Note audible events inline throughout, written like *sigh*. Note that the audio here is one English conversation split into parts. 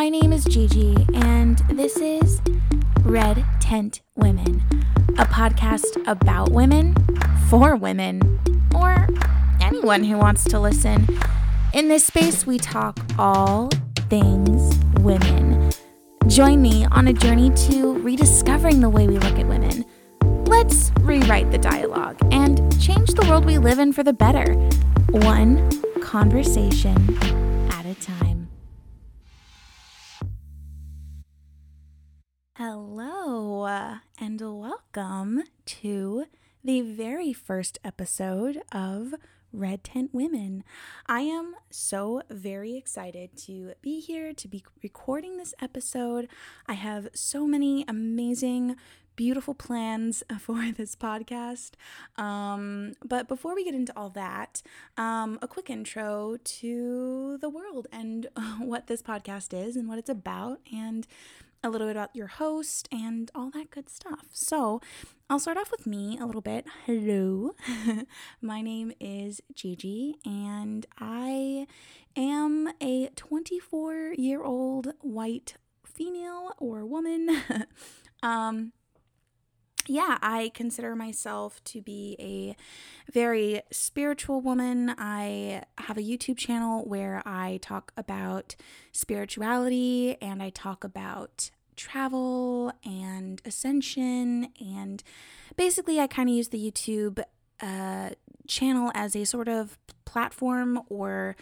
My name is Gigi, and this is Red Tent Women, a podcast about women, for women, or anyone who wants to listen. In this space, we talk all things women. Join me on a journey to rediscovering the way we look at women. Let's rewrite the dialogue and change the world we live in for the better, one conversation the very first episode of Red Tent Women. I am so very excited to be here, to be recording this episode. I have so many amazing, beautiful plans *laughs* for this podcast. Um, but before we get into all that, um, a quick intro to the world and *laughs* what this podcast is and what it's about, and a little bit about your host and all that good stuff. So, I'll start off with me a little bit. Hello. *laughs* My name is Gigi, and I am a 24 year old white female or woman. *laughs* um, yeah, I consider myself to be a very spiritual woman. I have a YouTube channel where I talk about spirituality and I talk about travel and ascension. And basically, I kind of use the YouTube uh, channel as a sort of platform or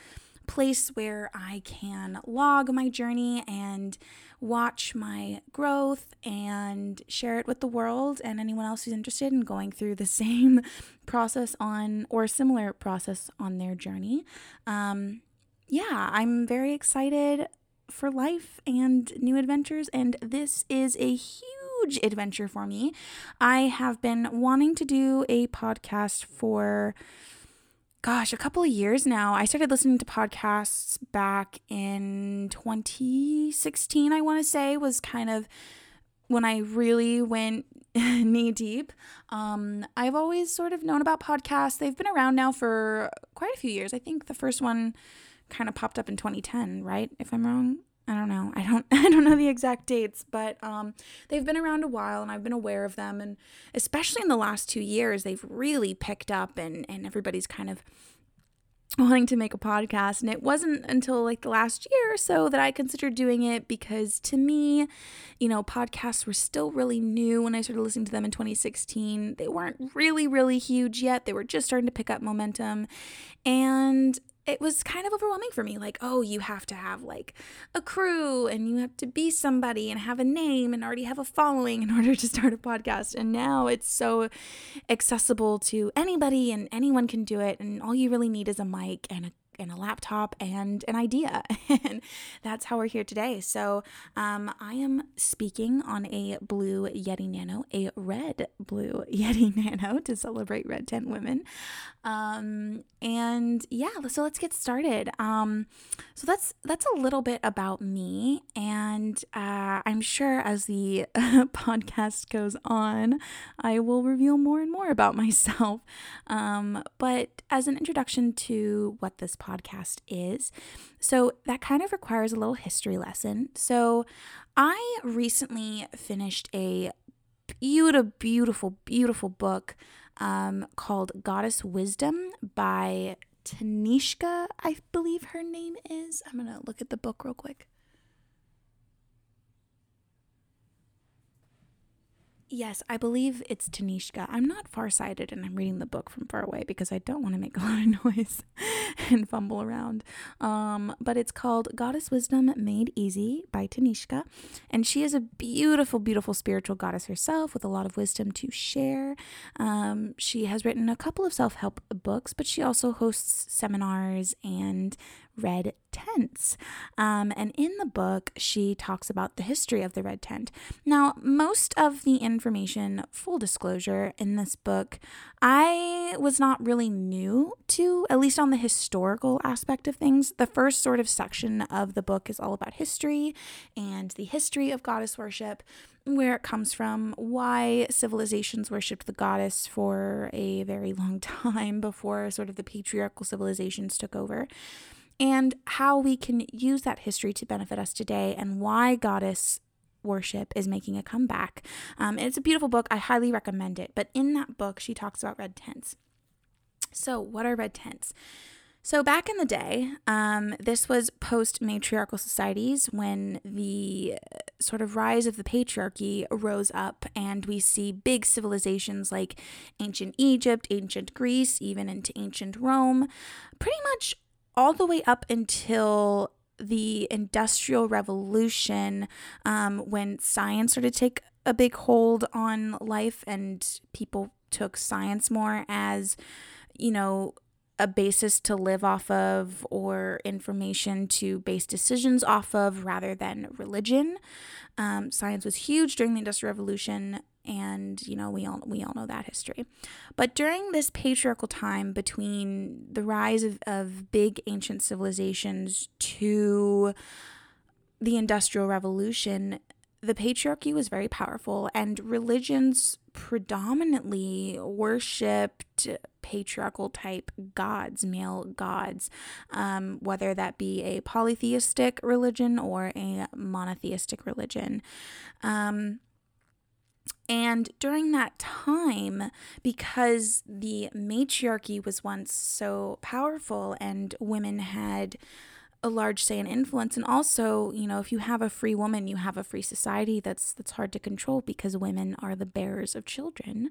place where I can log my journey and watch my growth and share it with the world and anyone else who's interested in going through the *laughs* same process on or similar process on their journey. Um, yeah, I'm very excited for life and new adventures, and this is a huge adventure for me. I have been wanting to do a podcast for gosh, a couple of years now. I started listening to podcasts back in 2016, I want to say, was kind of when I really went *laughs* knee deep. Um, I've always sort of known about podcasts. They've been around now for quite a few years. I think the first one kind of popped up in 2010, right? If I'm wrong. I don't know. I don't *laughs* I don't know the exact dates, but um, they've been around a while and I've been aware of them and especially in the last 2 years they've really picked up and and everybody's kind of wanting to make a podcast and it wasn't until like the last year or so that I considered doing it because to me, you know, podcasts were still really new when I started listening to them in 2016. They weren't really really huge yet. They were just starting to pick up momentum and it was kind of overwhelming for me. Like, oh, you have to have like a crew and you have to be somebody and have a name and already have a following in *laughs* order to start a podcast. And now it's so accessible to anybody and anyone can do it. And all you really need is a mic and a and a laptop and an idea. *laughs* and that's how we're here today. So um, I am speaking on a blue Yeti Nano, a red blue *laughs* Yeti Nano to celebrate Red Tent Women. Um, and yeah, so let's get started. Um, so that's that's a little bit about me, and uh, I'm sure as the *laughs* podcast goes on, I will reveal more and more about myself. Um, but as an introduction to what this podcast is, so that kind of requires a little history lesson. So I recently finished a beautiful, beautiful, beautiful book um, called Goddess Wisdom by Tanishka, I believe her name is. I'm going to look at the book real quick. Yes, I believe it's Tanishka. I'm not farsighted and I'm reading the book from far away because I don't want to make a lot of *laughs* noise *laughs* and fumble around. Um, but it's called Goddess Wisdom Made Easy by Tanishka. And she is a beautiful, beautiful spiritual goddess herself with a lot of wisdom to share. Um, she has written a couple of self help books, but she also hosts seminars and red tents. Um, and in the book, she talks about the history of the red tent. Now, most of the information, full disclosure, in this book, I was not really new to, at least on the historical aspect of things. The first sort of section of the book is all about history and the history of goddess worship where it comes from, why civilizations worshipped the goddess for a very long *laughs* time before sort of the patriarchal civilizations took over. and how we can use that history to benefit us today and why goddess worship is making a comeback. Um, it's a beautiful book. I highly recommend it. But in that book, she talks about red tents. So, what are red tents? So, back in the day, um, this was post matriarchal societies when the uh, sort of rise of the patriarchy rose up, and we see big civilizations like ancient Egypt, ancient Greece, even into ancient Rome, pretty much all the way up until the Industrial Revolution, um, when science started to take a big hold on life and people took science more as, you know, a basis to live off of or information to base decisions off of rather than religion. Um, science was huge during the Industrial Revolution, and you know we all we all know that history. But during this patriarchal time between the rise of, of big ancient civilizations to the Industrial Revolution, the patriarchy was very powerful, and religions predominantly worshipped patriarchal type gods, male gods, um, whether that be a polytheistic religion or a monotheistic religion. Um, and during that time, because the matriarchy was once so powerful and women had a large say and influence. And also you know if you have a free woman you have a free society that's that's hard to control because women are the bearers of children.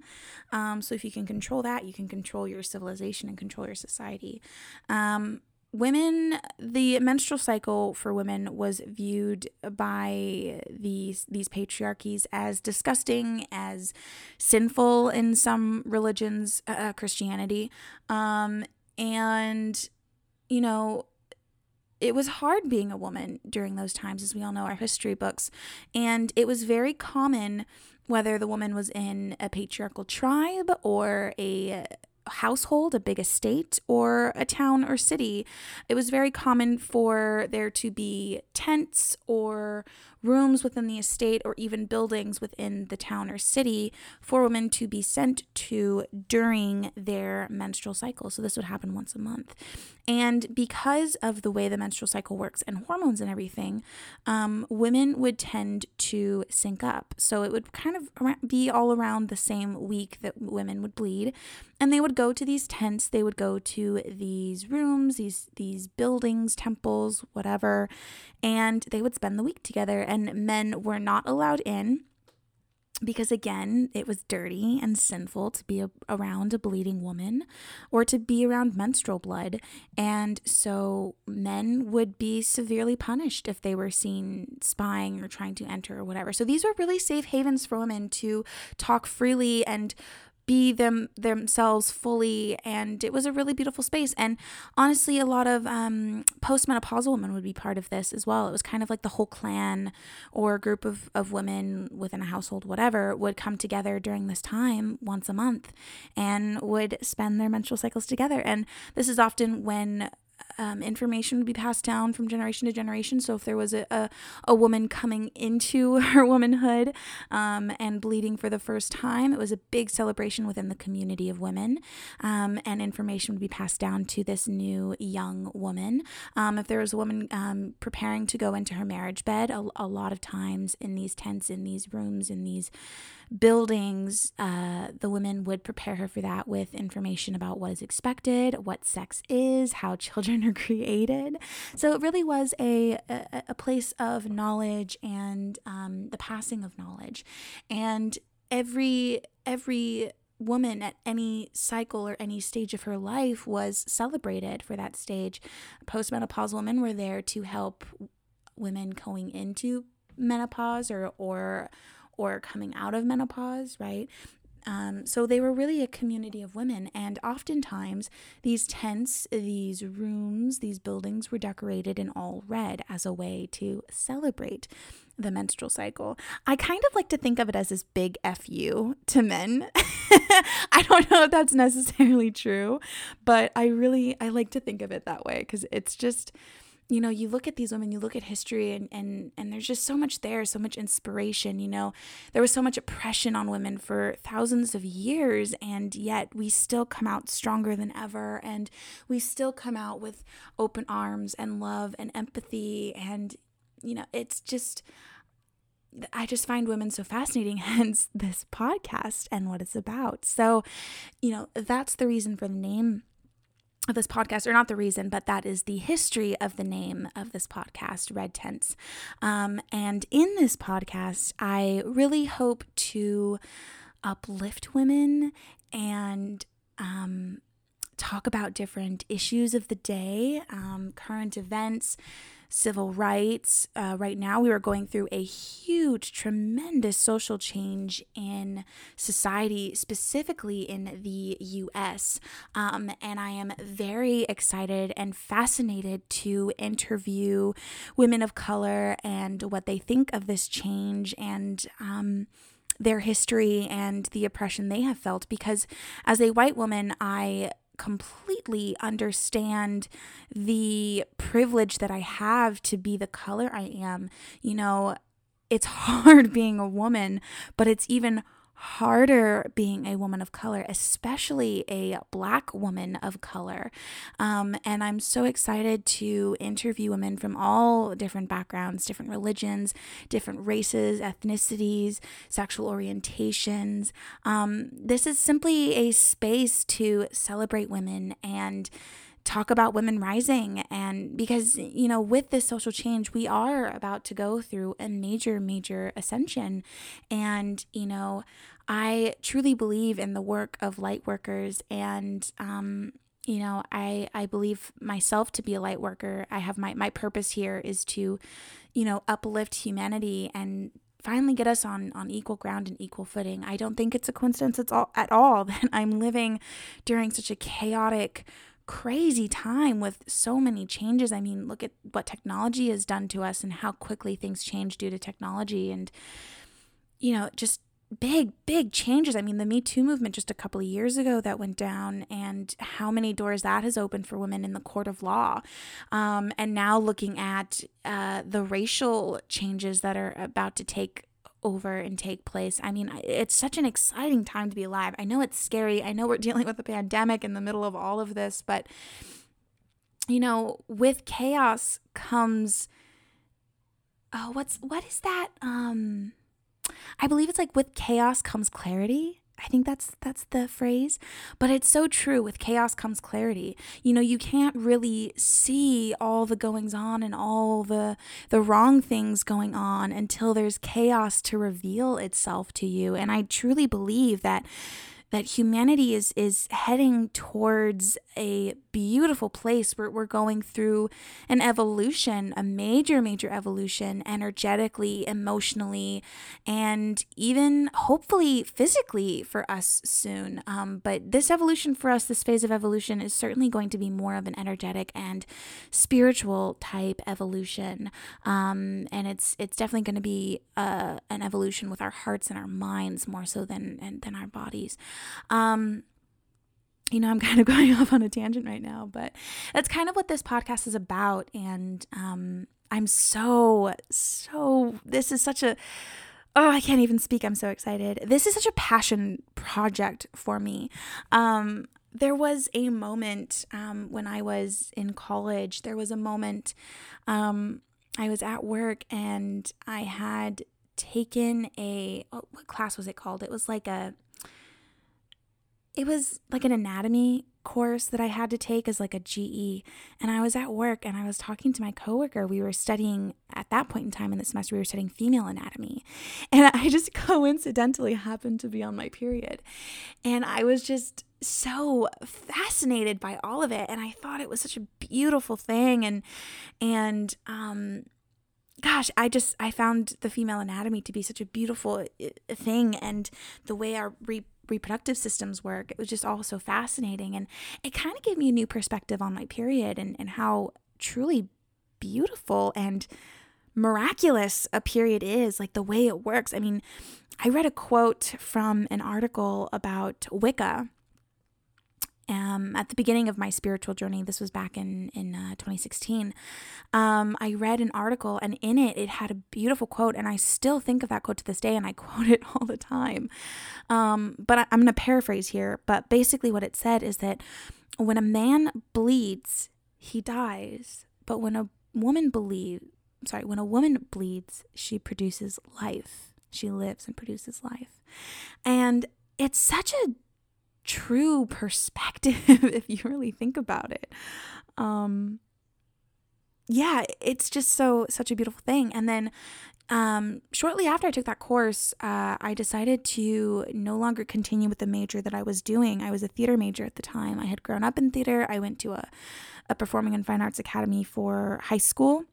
Um, so if you can control that you can control your civilization and control your society. Um, women the menstrual cycle for women was viewed by these these patriarchies as disgusting as sinful in some religions uh, uh christianity. Um, and you know it was hard being a woman during those times, as we all know our history books. And it was very common, whether the woman was in a patriarchal tribe or a household, a big estate, or a town or city, it was very common for there to be tents or rooms within the estate or even buildings within the town or city for women to be sent to during their menstrual cycle. So this would happen once a month. And because of the way the menstrual cycle works and hormones and everything, um, women would tend to sync up. So it would kind of be all around the same week that women would bleed. And they would go to these tents, they would go to these rooms, these these buildings, temples, whatever, and they would spend the week together and men were not allowed in because again, it was dirty and sinful to be a, around a bleeding woman or to be around menstrual blood. And so men would be severely punished if they were seen spying or trying to enter or whatever. So these were really safe havens for women to talk freely and be them themselves fully and it was a really beautiful space. And honestly a lot of um, postmenopausal women would be part of this as well. It was kind of like the whole clan or group of, of women within a household whatever would come together during this time once a month and would spend their menstrual cycles together. And this is often when um, information would be passed down from generation to generation. So if there was a, a, a woman coming into *laughs* her womanhood um, and bleeding for the first time, it was a big celebration within the community of women. Um, and information would be passed down to this new young woman. Um, if there was a woman um, preparing to go into her marriage bed, a, a lot of times in these tents, in these rooms, in these buildings, uh, the women would prepare her for that with information about what is expected, what sex is, how *laughs* children *laughs* created. So it really was a, a, a place of knowledge and um, the passing of knowledge. And every, every, woman at any cycle or any stage of her life was celebrated for that stage. Postmenopausal women were there to help women going into menopause or or or coming out of menopause, right? Um, so they were really a community of women, and oftentimes these tents, these rooms, these buildings were decorated in all red as a way to celebrate the menstrual cycle. I kind of like to think of it as this big fu to men. *laughs* I don't know if that's necessarily true, but I really I like to think of it that way because it's just you know, you look at these women, you look at history, and and and there's just so much there, so much inspiration. You know, there was so much oppression on women for thousands of years, and yet we still come out stronger than ever, and we still come out with open arms and love and empathy, and you know, it's just. I just find women so fascinating, *laughs* hence this podcast and what it's about. So, you know, that's the reason for the name of this podcast, or not the reason, but that is the history of the name of this podcast, Red Tents. Um, and in this podcast, I really hope to uplift women and um, talk about different issues of the day, um, current events civil rights. Uh, right now, we are going through a huge, tremendous social change in society, specifically in the US. Um, and I am very excited and fascinated to interview women of color and what they think of this change and, um, their history and the oppression they have felt because as a white woman I completely understand the privilege that I have to be the color I am. You know, it's *laughs* hard being a woman, but it's even harder being a woman of color, especially a black woman of color. Um, and I'm so excited to interview women from all different backgrounds, different religions, different races, ethnicities, sexual orientations. Um, this is simply a space to celebrate women and talk about women rising and because you know with this social change we are about to go through a major major ascension and you know i truly believe in the work of light workers and um you know i i believe myself to be a light worker i have my my purpose here is to you know uplift humanity and finally get us on on equal ground and equal footing. I don't think it's a coincidence it's all at all *laughs* that I'm living during such a chaotic crazy time with so many changes. I mean, look at what technology has done to us and how quickly things change due to technology and you know, just big big changes. I mean, the Me Too movement just a couple of years ago that went down and how many doors that has opened for women in the court of law. Um, and now looking at uh, the racial changes that are about to take over and take place. I mean, it's such an exciting time to be alive. I know it's scary. I know we're *laughs* dealing with a pandemic in the middle of all of this, but you know, with chaos comes oh, what's what is that? Um I believe it's like with chaos comes clarity. I think that's that's the phrase, but it's so true with chaos comes clarity. You know, you can't really see all the goings on and all the the wrong things going on until there's chaos to reveal itself to you. And I truly believe that that humanity is is heading towards a beautiful place where we're going through an evolution, a major, major evolution, energetically, emotionally, and even hopefully physically for us soon. Um, but this evolution for us, this phase of evolution, is certainly going to be more of an energetic and spiritual type evolution. Um, and it's it's definitely going to be uh, an evolution with our hearts and our minds more so than than our bodies. Um, you know, I'm *laughs* kind of going off on a tangent right now, but that's kind of what this podcast is about. And um, I'm so, so, this is such a, oh, I can't even speak. I'm so excited. This is such a passion project for me. Um, there was a moment um, when I was in college, there was a moment um, I was at work and I had taken a, oh, what class was it called? It was like a, it was like an anatomy course that I had to take as like a GE. And I was at work and I was talking to my coworker. We were studying at that point in time in the semester, we were studying female anatomy. *laughs* And I just *laughs* coincidentally happened to be on my period. And I was just so fascinated by all of it. And I thought it was such a beautiful thing. And, and, um, gosh, I just I found the female anatomy to be such a beautiful uh, thing, and the way our re- reproductive systems work. It was just all so fascinating. And it kind of gave me a new perspective on my period and, and how truly beautiful and miraculous a period is, like the way it works. I mean, I read a quote from an article about Wicca um, at the beginning of my spiritual journey, this was back in in uh, 2016. Um, I read an article, and in it, it had a beautiful quote, and I still think of that quote to this day, and I *laughs* quote it all the time. Um, but I, I'm going to paraphrase here. But basically, what it said is that when a man bleeds, he dies. But when a woman believes, sorry, when a woman bleeds, she produces life. She lives and produces life. And it's such a true perspective *laughs* if you really think about it. Um, yeah, it's just so such a beautiful thing. And then um, shortly after I took that course, uh, I decided to no longer continue with the major that I was doing. I was a theater major at the time. I had grown up in theater. I went to a, a performing and fine arts academy for high school.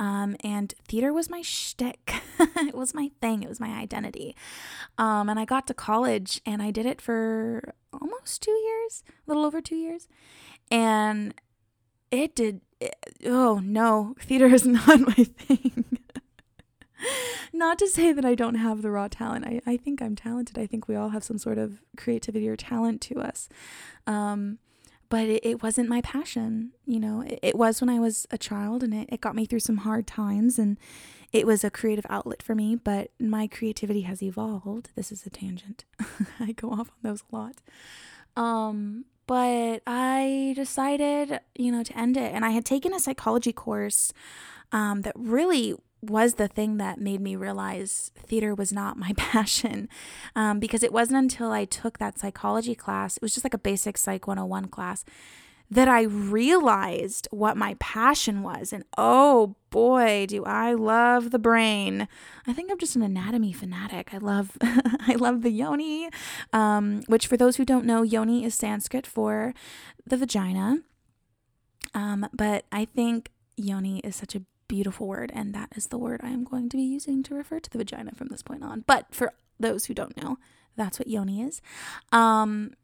Um, and theater was my shtick. *laughs* it was my thing. It was my identity. Um, and I got to college and I did it for almost two years, a little over two years. And it did. It, oh no, *laughs* theater is not my thing. *laughs* not to say that I don't have the raw talent. I, I think I'm talented. I think we all have some sort of creativity or talent to us. Um, but it, it wasn't my passion. You know, it, it was when I was a child and it, it got me through some hard times and it was a creative outlet for me. But my creativity has evolved. This is a tangent. *laughs* I go off on those a lot. Um, but I decided, you know, to end it. And I had taken a psychology course um, that really was the thing that made me realize theater was not my *laughs* passion. Um, because it wasn't until I took that psychology class, it was just like a basic Psych 101 class, that I realized what my passion was. And oh boy, do I love the brain. I think I'm just an anatomy fanatic. I love *laughs* I love the yoni, um, which for those who don't know, yoni is Sanskrit for the vagina. Um, but I think yoni is such a beautiful word, and that is the word I am going to be using to refer to the vagina from this point on. But for those who don't know, that's what yoni is. Um,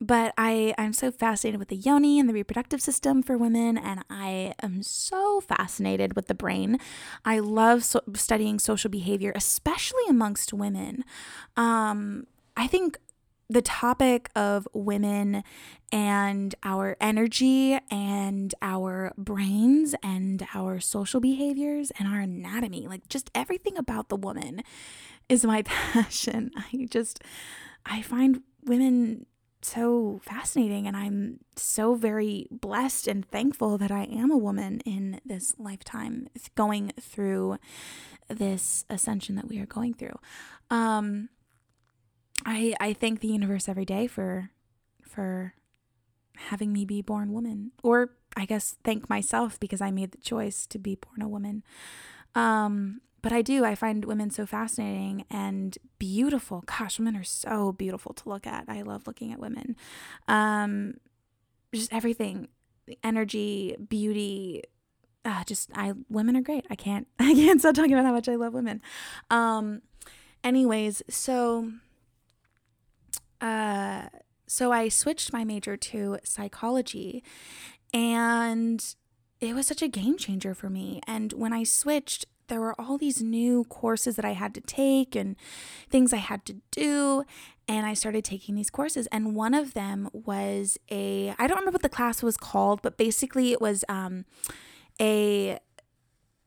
but I, I'm so fascinated with the yoni and the reproductive system for women, and I am so fascinated with the brain. I love so- studying social behavior, especially amongst women. Um, I think the topic of women and our energy and our brains and our social behaviors and our anatomy, like just everything about the woman is my *laughs* passion. I just, I find women so fascinating and I'm so very blessed and thankful that I am a woman in this lifetime going through this ascension that we are going through. Um, I I thank the universe every day for for having me be born woman or I guess thank myself because I made the choice to be born a woman. Um but I do I find women so fascinating and beautiful. Gosh, women are so beautiful to look at. I love looking at women. Um just everything, energy, beauty, uh, just I women are great. I can't *laughs* I can't stop talking about how much I love women. Um anyways, so uh, so I switched my major to psychology, and it was such a game changer for me. And when I switched, there were all these new courses that I had to take and things I had to do. And I started taking these courses. And one of them was a, I don't remember what the class was called, but basically it was um, a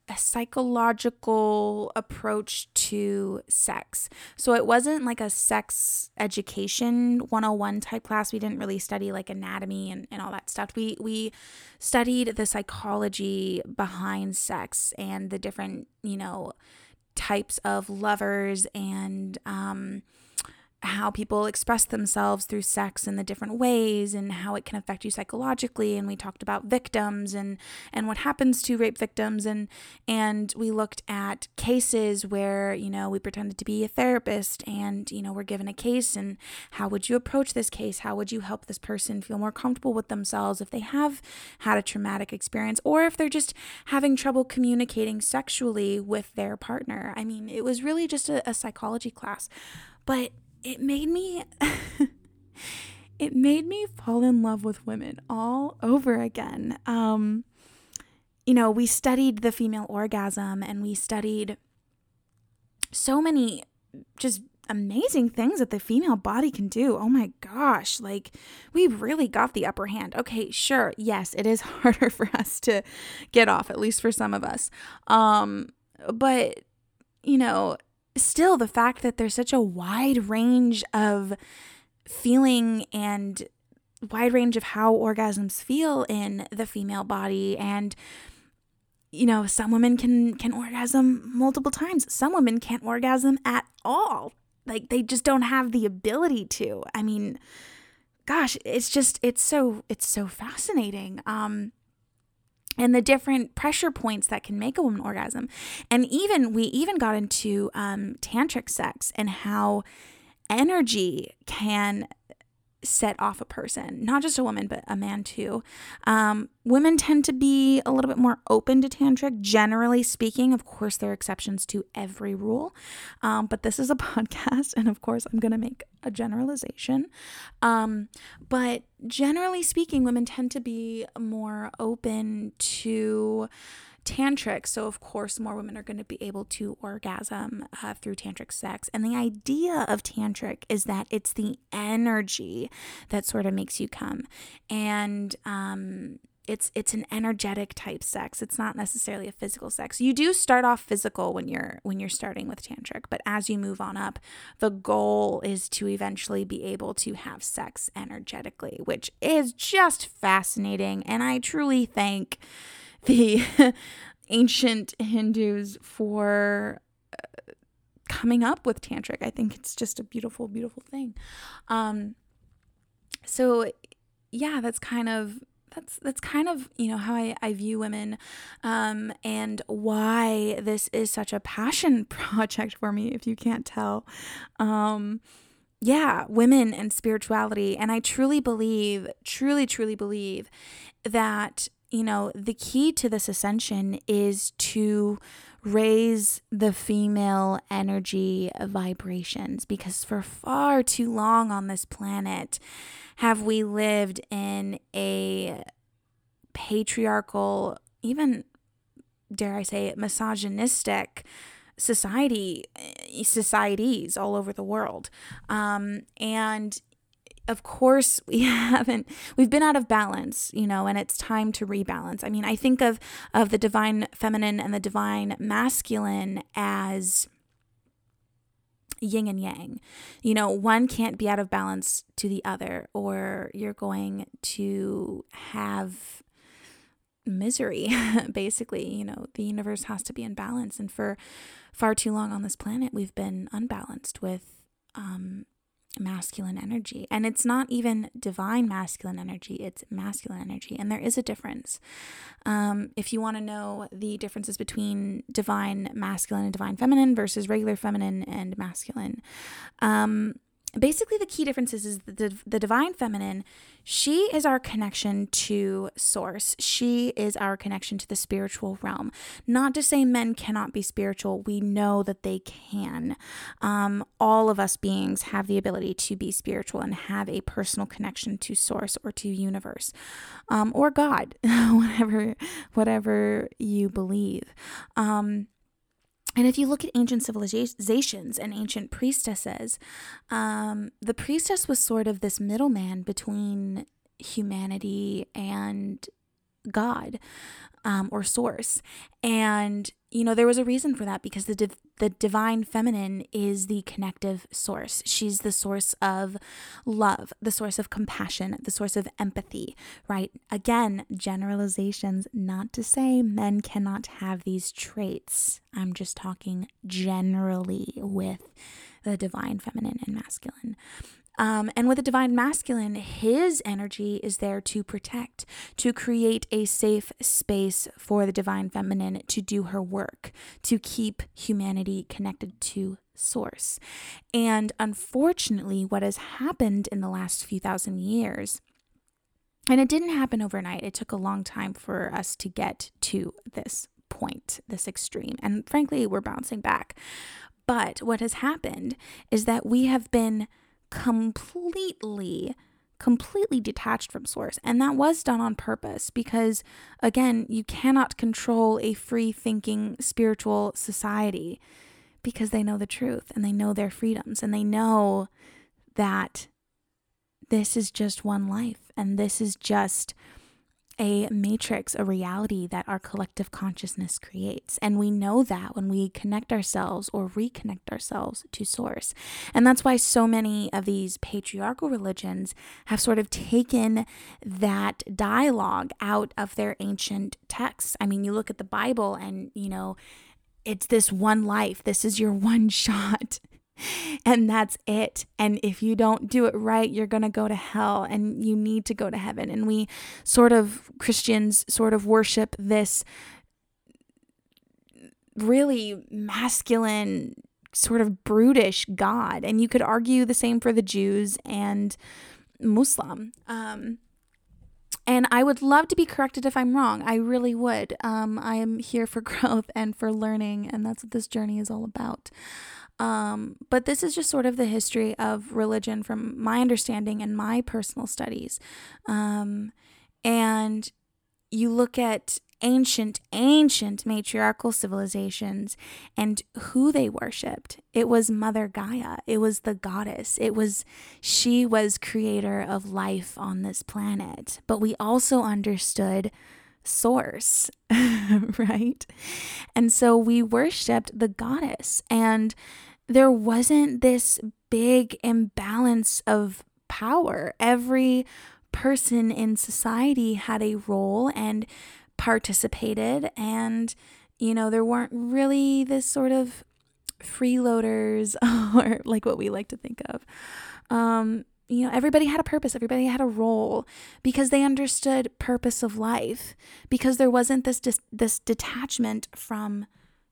a psychological approach to sex. So it wasn't like a sex education 101 type class. We didn't really study like anatomy and, and all that stuff. We we studied the psychology behind sex and the different, you know, types of lovers and um how people express themselves through sex in the different ways and how it can affect you psychologically. And we talked about victims and and what happens to rape victims. And and we looked at cases where you know we pretended to be a therapist and you know we're given a case. And how would you approach this case? How would you help this person feel more comfortable with themselves if they have had a traumatic experience or if they're just having trouble communicating sexually with their partner? I mean it was really just a, a psychology class. But it made me *laughs* it made me fall in love with women all over again. Um, you know, we studied the female orgasm and we studied so many just amazing things that the female body can do. Oh my gosh, like we really got the upper hand. Okay, sure. Yes, it is *laughs* harder for us to get off at least for some of us. Um but you know, still the fact that there's such a wide range of feeling and wide range of how orgasms feel in the female body and you know some women can can orgasm multiple times. Some women can't orgasm at all. Like they just don't have the ability to. I mean gosh it's just it's so it's so fascinating. Um and the different pressure points that can make a woman orgasm. And even we even got into um tantric sex and how energy can set off a person, not just a woman, but a man too. Um, women tend to be a little bit more open to tantric, generally speaking. Of course, there are exceptions to every rule, um, but this is a *laughs* podcast, and of course, I'm going to make a generalization. Um, but generally speaking, women tend to be more open to tantric. So, of course, more women are going to be able to orgasm uh, through tantric sex. And the idea of tantric is that it's the energy that sort of makes you come. And, um, it's it's an energetic type sex it's not necessarily a physical sex you do start off physical when you're when you're starting with tantric but as you move on up the goal is to eventually be able to have sex energetically which is just fascinating and i truly thank the *laughs* ancient Hindus for uh, coming up with tantric. I think it's just a beautiful, beautiful thing. Um, so yeah, that's kind of that's that's kind of you know how I, I view women um, and why this is such a passion *laughs* project for me if you can't tell um, yeah women and spirituality and i truly believe truly truly believe that you know, the key to this ascension is to raise the female energy vibrations because for far too long on this planet have we lived in a patriarchal, even dare I say, misogynistic society societies all over the world. Um, and of course we *laughs* haven't we've been out of balance you know and it's time to rebalance. I mean i think of of the divine feminine and the divine masculine as yin and yang. You know one can't be out of balance to the other or you're going to have misery *laughs* basically. You know the universe has to be in balance. And for far too long on this planet we've been unbalanced with um masculine energy. And it's not even divine masculine energy, it's masculine energy. And there is a difference. Um, if you want to know the differences between divine masculine and divine feminine versus regular feminine and masculine, um, basically the key difference is, is the, the divine feminine she is our connection to source. She is our connection to the spiritual realm. Not to say men cannot be spiritual. We know that they can. Um, all of us beings have the ability to be spiritual and have a personal connection to source or to universe um, or god *laughs* whatever whatever you believe. Um, and if you look at ancient civilizations and ancient priestesses, um, the priestess was sort of this middleman between humanity and God um, or source. And, you know, there was a reason for that because the, div- the divine feminine is the connective source. She's the source of love, the source of compassion, the source of empathy, right? Again, generalizations, not to say men cannot have these traits. I'm just talking generally with the divine feminine and masculine. Um, and with the divine masculine, his energy is there to protect, to create a safe space for the divine feminine to do her work, to keep humanity connected to source. And unfortunately, what has happened in the last few thousand years, and it didn't happen overnight, it took a long time for us to get to this point, this extreme. And frankly, we're bouncing back. But what has happened is that we have been completely completely detached from source. And that was done on purpose because, again, you cannot control a free thinking spiritual society because they know the truth and they know their freedoms and they know that this is just one life and this is just a matrix, a reality that our collective consciousness creates. And we know that when we connect ourselves or reconnect ourselves to source. And that's why so many of these patriarchal religions have sort of taken that dialogue out of their ancient texts. I mean, you look at the Bible and, you know, it's this one life, this is your *laughs* one shot *laughs* and that's it. And if you don't do it right, you're going to go to hell and you need to go to heaven. And we sort of, Christians, sort of worship this really masculine, sort of brutish God. And you could argue the same for the Jews and Muslim. Um, and I would love to be corrected if I'm wrong. I really would. Um, I am here for *laughs* growth and for learning, and that's what this journey is all about. Um, but this is just sort of the history of religion from my understanding and my personal studies. Um, and you look at ancient, ancient matriarchal civilizations and who they worshiped. It was Mother Gaia, it was the goddess, it was, she was creator of life on this planet. But we also understood source, *laughs* right? And so we worshiped the goddess. And there wasn't this big imbalance of power. Every person in society had a role and participated, and you know, there weren't really this sort of freeloaders *laughs* or like what we like to think of. Um, you know, everybody had a purpose, everybody had a role because they understood purpose of life, because there wasn't this dis- this detachment from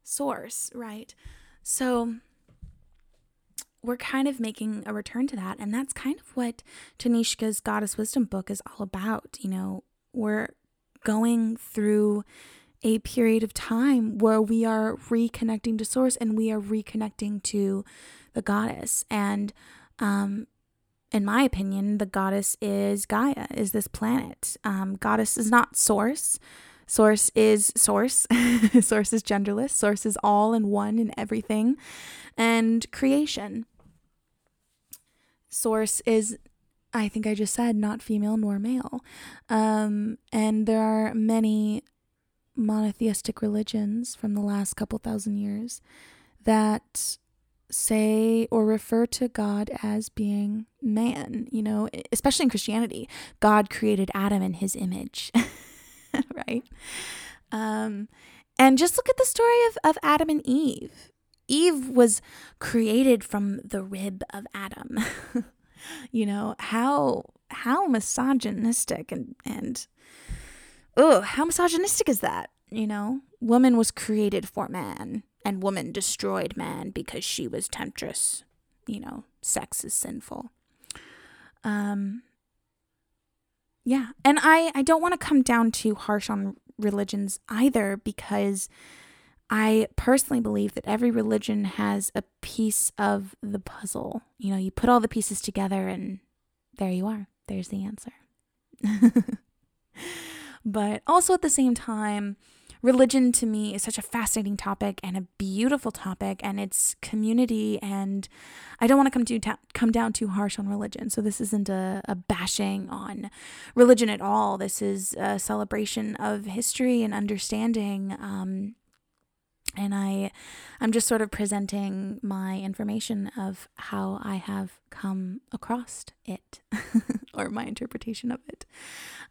source, right? So we're kind of making a return to that. And that's kind of what Tanishka's Goddess Wisdom book is all about. You know, we're going through a period of time where we are reconnecting to source and we are reconnecting to the goddess. And, um, in my opinion, the goddess is Gaia, is this planet. Um, goddess is not source. Source is source. *laughs* source is genderless. Source is all and one in everything. And creation. Source is, I think I just said, not female nor male. Um, and there are many monotheistic religions from the last couple thousand years that say or refer to God as being man, you know, especially in Christianity. God created Adam in his image, *laughs* *laughs* right? Um, and just look at the story of, of Adam and Eve. Eve was created from the rib of Adam. *laughs* you know, how how misogynistic and and oh, how misogynistic is that? You know, woman was created for man and woman destroyed man because she was temptress. You know, sex is sinful. Um yeah, and I I don't want to come down too harsh on religions either because I personally believe that every religion has a piece of the puzzle. You know, you put all the pieces together and there you are. There's the answer. *laughs* but also at the same time, religion to me is such a fascinating topic and a beautiful topic and it's community and I don't want to come to ta- come down too harsh on religion. So this isn't a, a bashing on religion at all. This is a celebration of history and understanding um, and I I'm just sort of presenting my information of how I have come across it *laughs* or my interpretation of it.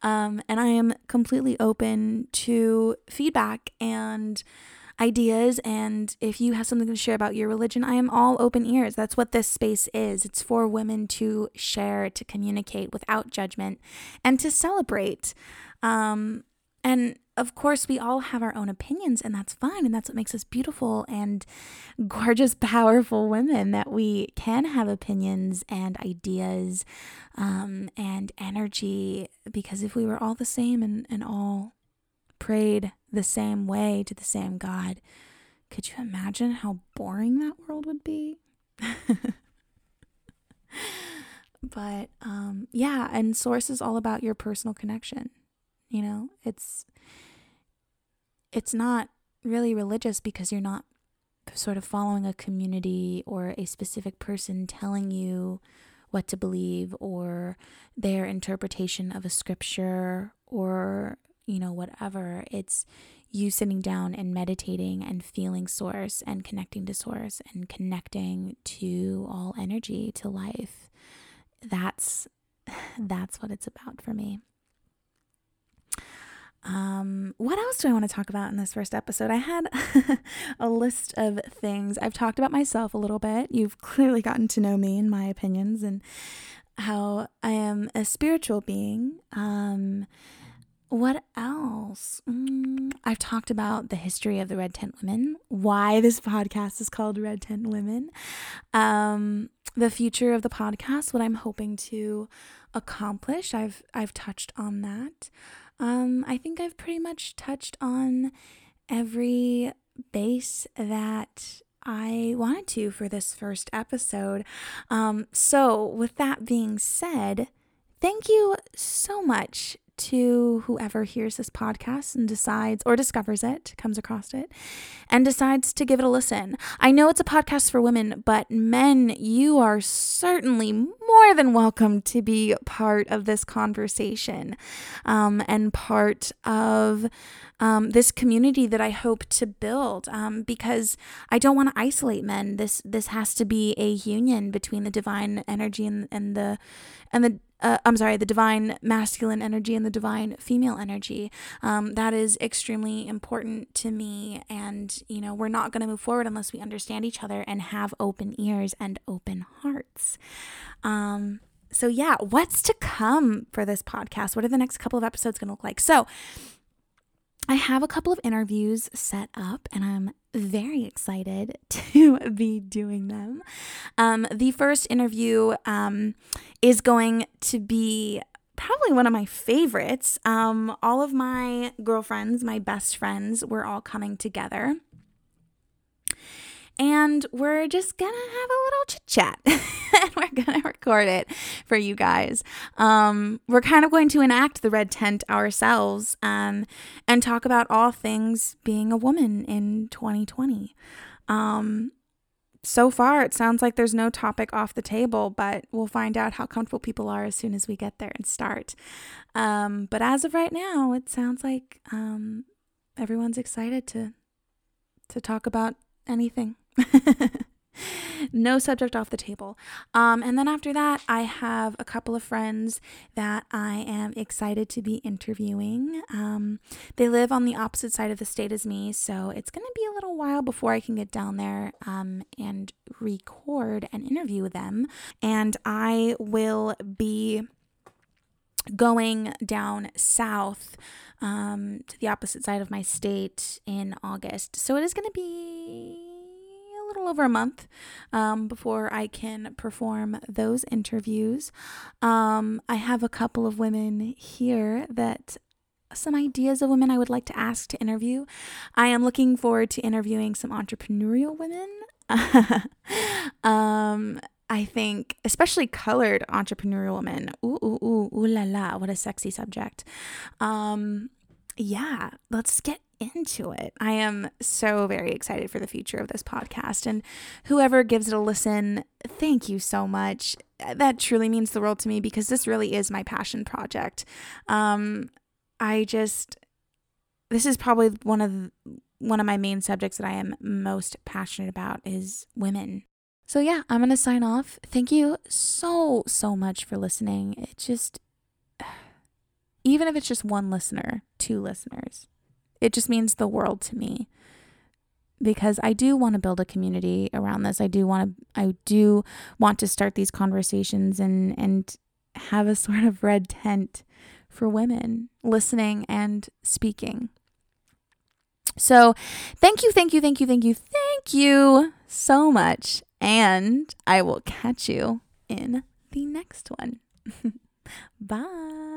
Um, and I am completely open to feedback and ideas. And if you have something to share about your religion, I am all open ears. That's what this space is. It's for women to share, to communicate without judgment, and to celebrate. Um, and of course, we all have our own opinions, and that's fine. And that's what makes us beautiful and gorgeous, *laughs* powerful women that we can have opinions and ideas um, and energy. Because if we were all the same and, and all prayed the same way to the same God, could you imagine how boring that world would be? *laughs* but um, yeah, and source is all about your personal connection. You know, it's it's not really religious because you're not sort of following a community or a specific person telling you what to believe or their interpretation of a scripture or, you know, whatever. It's you sitting down and meditating and feeling source and connecting to source and connecting to all energy, to life. That's *sighs* that's what it's about for me. Um, what else do I want to talk about in this first episode? I had *laughs* a list of things. I've talked about myself a little bit. You've *laughs* clearly gotten to know me and my opinions and how I am a spiritual being. Um, what else? Mm, I've talked about the history of the Red Tent Women, why this podcast is called Red Tent Women, um, the future of the podcast, what I'm hoping to accomplish. I've I've touched on that. Um, I think I've pretty much touched on every base that I wanted to for this first episode. Um, so, with that being said, thank you so much to whoever hears this podcast and decides or discovers it, comes across it, and decides to give it a listen. I know it's a podcast for women, but men, you are certainly more than welcome to be part of this conversation um, and part of um, this community that I hope to build um, because I don't want to isolate men. This this has to be a union between the divine energy and, and the and the uh, I'm sorry, the divine masculine energy and the divine female energy. Um, that is extremely important to me. And, you know, we're not going to move forward unless we understand each other and have open ears and open hearts. Um, so, yeah, what's to come for this podcast? What are the next couple of episodes going to look like? So, I have a couple of interviews set up and I'm very excited *laughs* to be doing them. Um, the first interview um, is going to be probably one of my favorites. Um, all of my girlfriends, my best friends, we're all coming together and we're just gonna have a little chit chat *laughs* and we're gonna record it for you guys. Um, we're kind of going to enact the red tent ourselves um, and talk about all things being a woman in 2020. Um, so far, it sounds like there's no topic off the table, but we'll find out how comfortable people are as soon as we get there and start. Um, but as of right now, it sounds like um, everyone's excited to to talk about anything. *laughs* no subject off the table. Um, and then after that, I have a couple of friends that I am excited to be interviewing. Um, they live on the opposite side of the state as me, so it's going to be a little while before I can get down there um, and record an interview them. And I will be going down south um, to the opposite side of my state in August. So it is going to be little over a month um, before I can perform those interviews. Um, I have a couple of women here that some ideas of women I would like to ask to interview. I am looking forward to interviewing some entrepreneurial women. *laughs* um, I think, especially colored entrepreneurial women. Ooh, ooh, ooh, ooh la la, what a sexy subject. Um, yeah, let's get into it. I am so very excited for the future of this podcast. And whoever gives it a listen, thank you so much. That truly means the world to me because this really is my passion project. Um, I just, this is probably one of one of my main subjects that I am most passionate about is women. So yeah, I'm going to sign off. Thank you so so much for listening. It just *sighs* even if it's just one listener, two listeners, it just means the world to me because I do want to build a community around this. I do want to I do want to start these conversations and and have a *laughs* sort of red tent for women listening and speaking. So, thank you, thank you, thank you, thank you, thank you so much. And I will catch you in the next one. *laughs* Bye.